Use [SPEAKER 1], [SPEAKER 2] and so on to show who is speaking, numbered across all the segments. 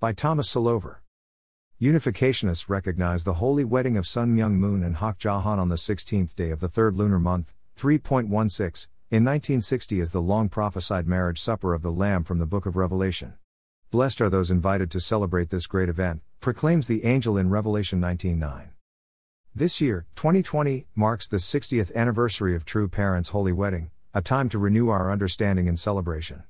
[SPEAKER 1] By Thomas Selover. Unificationists recognize the holy wedding of Sun Myung Moon and Hak Ja Han on the 16th day of the third lunar month, 3.16, in 1960 as the long prophesied marriage supper of the Lamb from the Book of Revelation. Blessed are those invited to celebrate this great event, proclaims the angel in Revelation 19:9. This year, 2020, marks the 60th anniversary of True Parents' Holy Wedding, a time to renew our understanding and celebration.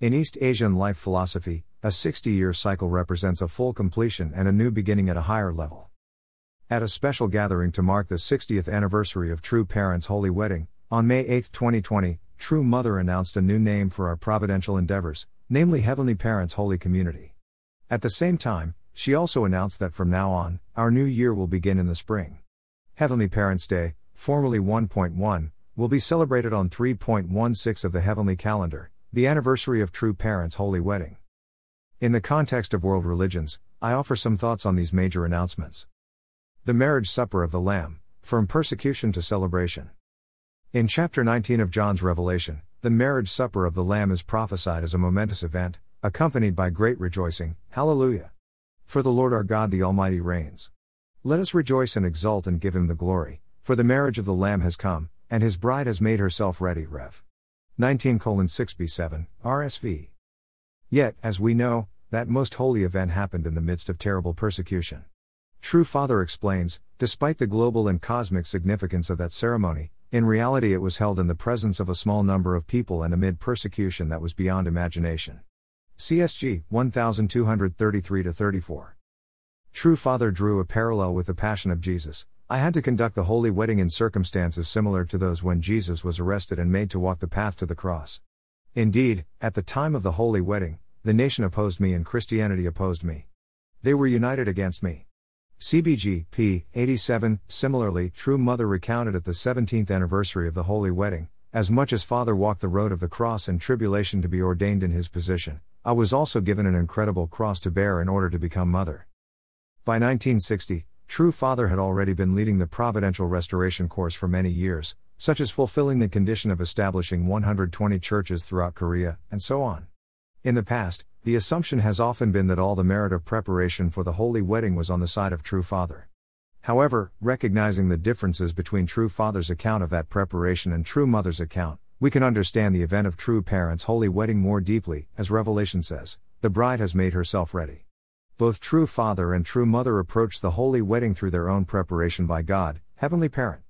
[SPEAKER 1] In East Asian life philosophy, a 60 year cycle represents a full completion and a new beginning at a higher level. At a special gathering to mark the 60th anniversary of True Parents' Holy Wedding, on May 8, 2020, True Mother announced a new name for our providential endeavors, namely Heavenly Parents' Holy Community. At the same time, she also announced that from now on, our new year will begin in the spring. Heavenly Parents' Day, formerly 1.1, will be celebrated on 3.16 of the heavenly calendar, the anniversary of True Parents' Holy Wedding. In the context of world religions, I offer some thoughts on these major announcements. The Marriage Supper of the Lamb, from persecution to celebration. In chapter 19 of John's Revelation, the marriage supper of the Lamb is prophesied as a momentous event, accompanied by great rejoicing. Hallelujah! For the Lord our God the Almighty reigns. Let us rejoice and exult and give him the glory, for the marriage of the Lamb has come, and his bride has made herself ready. Rev. 19 6b7, RSV. Yet, as we know, that most holy event happened in the midst of terrible persecution. True Father explains, despite the global and cosmic significance of that ceremony, in reality it was held in the presence of a small number of people and amid persecution that was beyond imagination. CSG 1233 34. True Father drew a parallel with the Passion of Jesus, I had to conduct the holy wedding in circumstances similar to those when Jesus was arrested and made to walk the path to the cross. Indeed, at the time of the holy wedding, the nation opposed me and Christianity opposed me. They were united against me. CBG, p. 87. Similarly, True Mother recounted at the 17th anniversary of the holy wedding, as much as Father walked the road of the cross and tribulation to be ordained in his position, I was also given an incredible cross to bear in order to become mother. By 1960, True Father had already been leading the Providential Restoration course for many years, such as fulfilling the condition of establishing 120 churches throughout Korea, and so on. In the past, the assumption has often been that all the merit of preparation for the holy wedding was on the side of True Father. However, recognizing the differences between True Father's account of that preparation and True Mother's account, we can understand the event of True Parents' holy wedding more deeply, as Revelation says, the bride has made herself ready. Both true father and true mother approach the holy wedding through their own preparation by God, Heavenly Parent.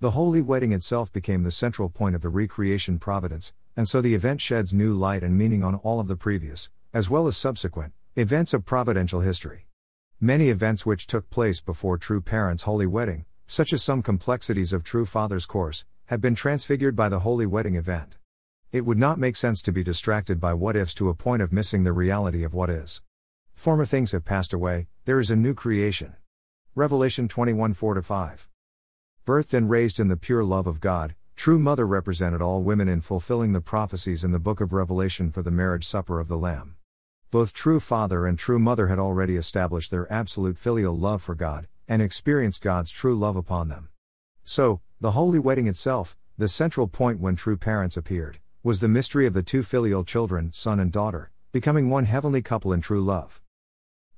[SPEAKER 1] The holy wedding itself became the central point of the recreation providence, and so the event sheds new light and meaning on all of the previous, as well as subsequent, events of providential history. Many events which took place before True Parents' holy wedding, such as some complexities of True Father's course, have been transfigured by the holy wedding event. It would not make sense to be distracted by what ifs to a point of missing the reality of what is. Former things have passed away, there is a new creation. Revelation 21 4 5. Birthed and raised in the pure love of God, True Mother represented all women in fulfilling the prophecies in the book of Revelation for the marriage supper of the Lamb. Both True Father and True Mother had already established their absolute filial love for God, and experienced God's true love upon them. So, the holy wedding itself, the central point when true parents appeared, was the mystery of the two filial children, son and daughter, becoming one heavenly couple in true love.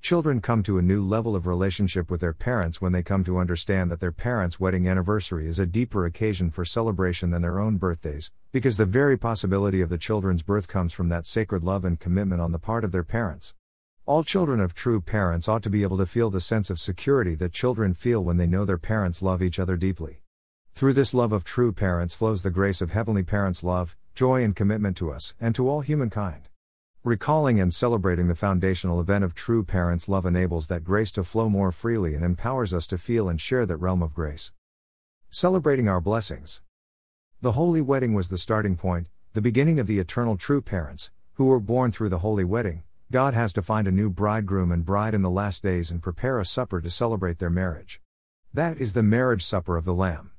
[SPEAKER 1] Children come to a new level of relationship with their parents when they come to understand that their parents' wedding anniversary is a deeper occasion for celebration than their own birthdays, because the very possibility of the children's birth comes from that sacred love and commitment on the part of their parents. All children of true parents ought to be able to feel the sense of security that children feel when they know their parents love each other deeply. Through this love of true parents flows the grace of Heavenly Parents' love, joy, and commitment to us and to all humankind. Recalling and celebrating the foundational event of true parents' love enables that grace to flow more freely and empowers us to feel and share that realm of grace. Celebrating our blessings. The holy wedding was the starting point, the beginning of the eternal true parents, who were born through the holy wedding. God has to find a new bridegroom and bride in the last days and prepare a supper to celebrate their marriage. That is the marriage supper of the Lamb.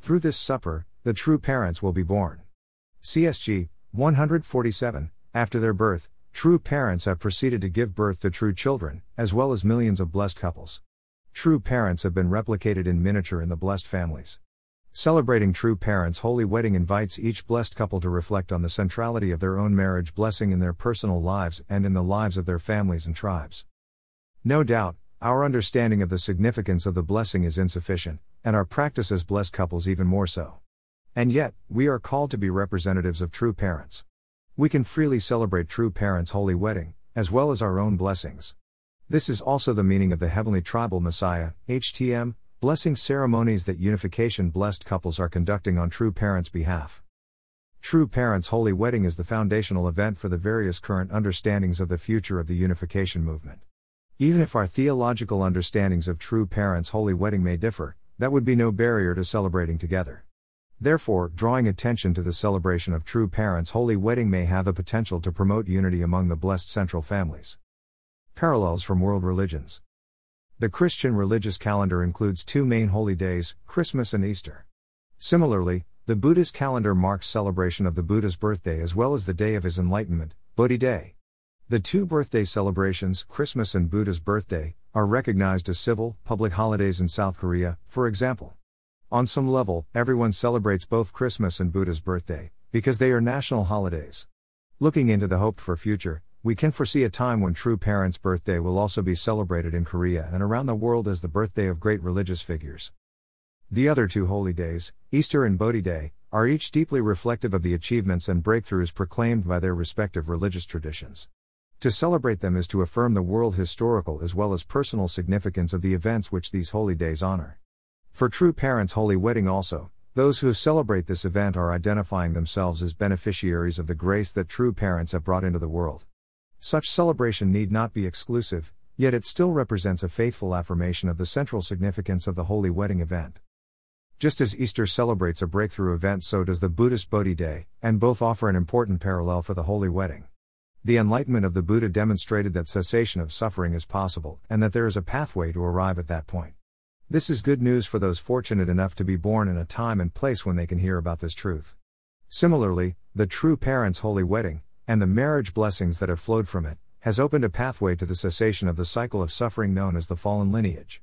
[SPEAKER 1] Through this supper, the true parents will be born. CSG 147 after their birth, true parents have proceeded to give birth to true children, as well as millions of blessed couples. True parents have been replicated in miniature in the blessed families. Celebrating True Parents' Holy Wedding invites each blessed couple to reflect on the centrality of their own marriage blessing in their personal lives and in the lives of their families and tribes. No doubt, our understanding of the significance of the blessing is insufficient, and our practice as blessed couples even more so. And yet, we are called to be representatives of true parents. We can freely celebrate true parents' holy wedding, as well as our own blessings. This is also the meaning of the Heavenly Tribal Messiah, HTM, blessing ceremonies that unification blessed couples are conducting on true parents' behalf. True Parents' Holy Wedding is the foundational event for the various current understandings of the future of the unification movement. Even if our theological understandings of True Parents' Holy Wedding may differ, that would be no barrier to celebrating together. Therefore, drawing attention to the celebration of true parents' holy wedding may have the potential to promote unity among the blessed central families. Parallels from world religions. The Christian religious calendar includes two main holy days, Christmas and Easter. Similarly, the Buddhist calendar marks celebration of the Buddha's birthday as well as the day of his enlightenment, Bodhi Day. The two birthday celebrations, Christmas and Buddha's birthday, are recognized as civil, public holidays in South Korea, for example. On some level, everyone celebrates both Christmas and Buddha's birthday, because they are national holidays. Looking into the hoped for future, we can foresee a time when True Parents' birthday will also be celebrated in Korea and around the world as the birthday of great religious figures. The other two holy days, Easter and Bodhi Day, are each deeply reflective of the achievements and breakthroughs proclaimed by their respective religious traditions. To celebrate them is to affirm the world historical as well as personal significance of the events which these holy days honor. For true parents' holy wedding also, those who celebrate this event are identifying themselves as beneficiaries of the grace that true parents have brought into the world. Such celebration need not be exclusive, yet it still represents a faithful affirmation of the central significance of the holy wedding event. Just as Easter celebrates a breakthrough event, so does the Buddhist Bodhi Day, and both offer an important parallel for the holy wedding. The enlightenment of the Buddha demonstrated that cessation of suffering is possible, and that there is a pathway to arrive at that point. This is good news for those fortunate enough to be born in a time and place when they can hear about this truth. Similarly, the true parents' holy wedding, and the marriage blessings that have flowed from it, has opened a pathway to the cessation of the cycle of suffering known as the fallen lineage.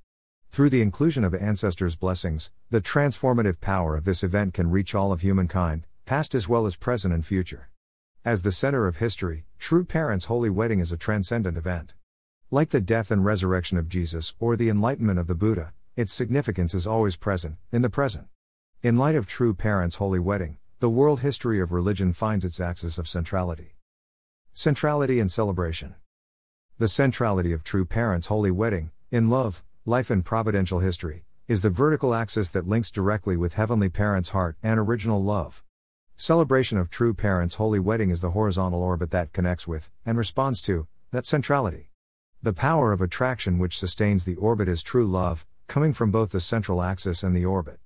[SPEAKER 1] Through the inclusion of ancestors' blessings, the transformative power of this event can reach all of humankind, past as well as present and future. As the center of history, True Parents' Holy Wedding is a transcendent event. Like the death and resurrection of Jesus or the enlightenment of the Buddha, its significance is always present, in the present. In light of true parents' holy wedding, the world history of religion finds its axis of centrality. Centrality and celebration. The centrality of true parents' holy wedding, in love, life, and providential history, is the vertical axis that links directly with Heavenly Parents' heart and original love. Celebration of true parents' holy wedding is the horizontal orbit that connects with, and responds to, that centrality. The power of attraction which sustains the orbit is true love, coming from both the central axis and the orbit.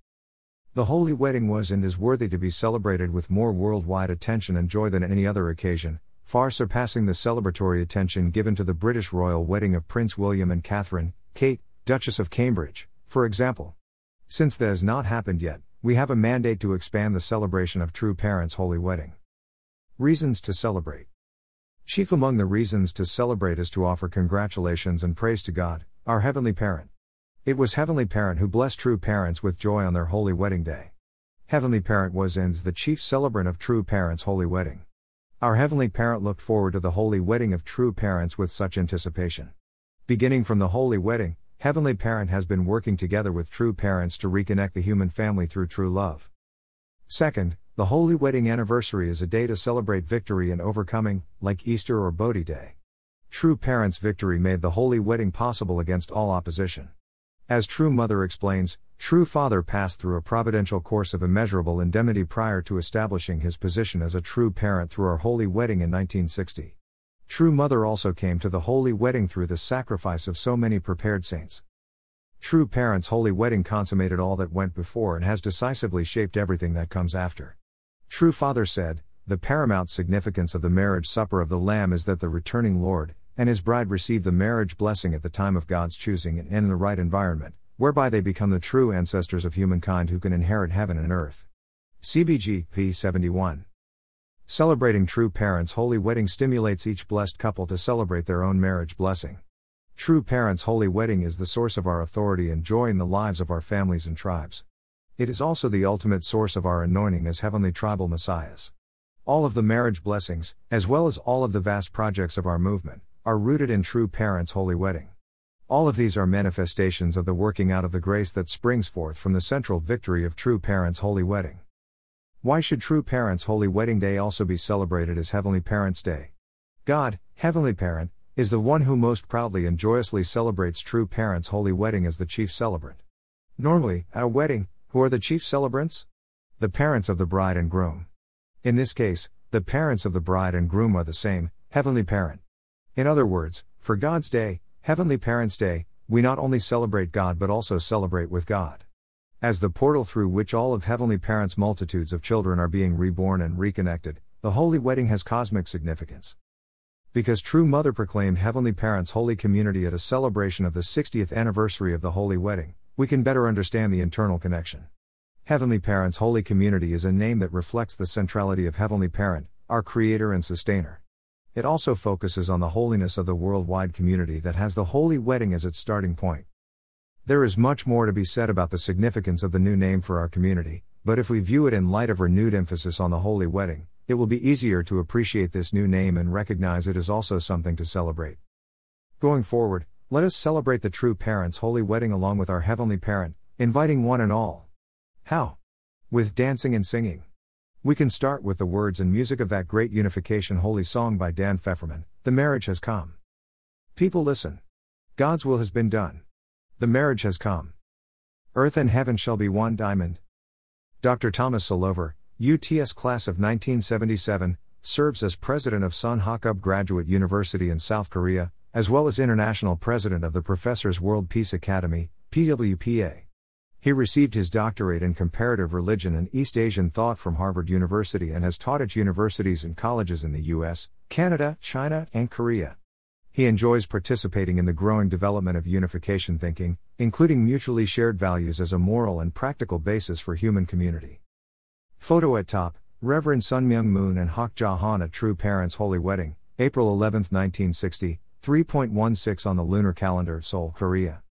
[SPEAKER 1] The holy wedding was and is worthy to be celebrated with more worldwide attention and joy than any other occasion, far surpassing the celebratory attention given to the British royal wedding of Prince William and Catherine, Kate, Duchess of Cambridge, for example. Since that has not happened yet, we have a mandate to expand the celebration of true parents' holy wedding. Reasons to celebrate. Chief among the reasons to celebrate is to offer congratulations and praise to God, our Heavenly Parent. It was Heavenly Parent who blessed true parents with joy on their holy wedding day. Heavenly Parent was and is the chief celebrant of true parents' holy wedding. Our Heavenly Parent looked forward to the holy wedding of true parents with such anticipation. Beginning from the holy wedding, Heavenly Parent has been working together with true parents to reconnect the human family through true love. Second, the holy wedding anniversary is a day to celebrate victory and overcoming, like Easter or Bodhi Day. True parents' victory made the holy wedding possible against all opposition. As True Mother explains, True Father passed through a providential course of immeasurable indemnity prior to establishing his position as a true parent through our holy wedding in 1960. True Mother also came to the holy wedding through the sacrifice of so many prepared saints. True Parents' holy wedding consummated all that went before and has decisively shaped everything that comes after. True Father said, The paramount significance of the marriage supper of the Lamb is that the returning Lord, and his bride receive the marriage blessing at the time of God's choosing and in the right environment, whereby they become the true ancestors of humankind who can inherit heaven and earth. CBG p. 71. Celebrating true parents' holy wedding stimulates each blessed couple to celebrate their own marriage blessing. True parents' holy wedding is the source of our authority and joy in the lives of our families and tribes. It is also the ultimate source of our anointing as heavenly tribal messiahs. All of the marriage blessings, as well as all of the vast projects of our movement, are rooted in true parents' holy wedding. All of these are manifestations of the working out of the grace that springs forth from the central victory of true parents' holy wedding. Why should True Parents' Holy Wedding Day also be celebrated as Heavenly Parents' Day? God, Heavenly Parent, is the one who most proudly and joyously celebrates true parents' holy wedding as the chief celebrant. Normally, at a wedding, who are the chief celebrants? The parents of the bride and groom. In this case, the parents of the bride and groom are the same, Heavenly Parent. In other words, for God's Day, Heavenly Parents' Day, we not only celebrate God but also celebrate with God. As the portal through which all of Heavenly Parents' multitudes of children are being reborn and reconnected, the Holy Wedding has cosmic significance. Because True Mother proclaimed Heavenly Parents' Holy Community at a celebration of the 60th anniversary of the Holy Wedding, we can better understand the internal connection. Heavenly Parents' Holy Community is a name that reflects the centrality of Heavenly Parent, our Creator and Sustainer. It also focuses on the holiness of the worldwide community that has the Holy Wedding as its starting point. There is much more to be said about the significance of the new name for our community, but if we view it in light of renewed emphasis on the holy wedding, it will be easier to appreciate this new name and recognize it as also something to celebrate. Going forward, let us celebrate the true parents' holy wedding along with our heavenly parent, inviting one and all. How? With dancing and singing. We can start with the words and music of that great unification holy song by Dan Fefferman, The Marriage Has Come. People listen. God's will has been done. The marriage has come. Earth and heaven shall be one diamond. Dr. Thomas Selover, UTS class of 1977, serves as president of Sunhak UP Graduate University in South Korea, as well as international president of the Professors World Peace Academy, PWPA. He received his doctorate in comparative religion and East Asian thought from Harvard University and has taught at universities and colleges in the US, Canada, China, and Korea. He enjoys participating in the growing development of unification thinking, including mutually shared values as a moral and practical basis for human community. Photo at top Reverend Sun Myung Moon and Hak Ja Han at True Parents Holy Wedding, April 11, 1960, 3.16 on the lunar calendar, Seoul, Korea.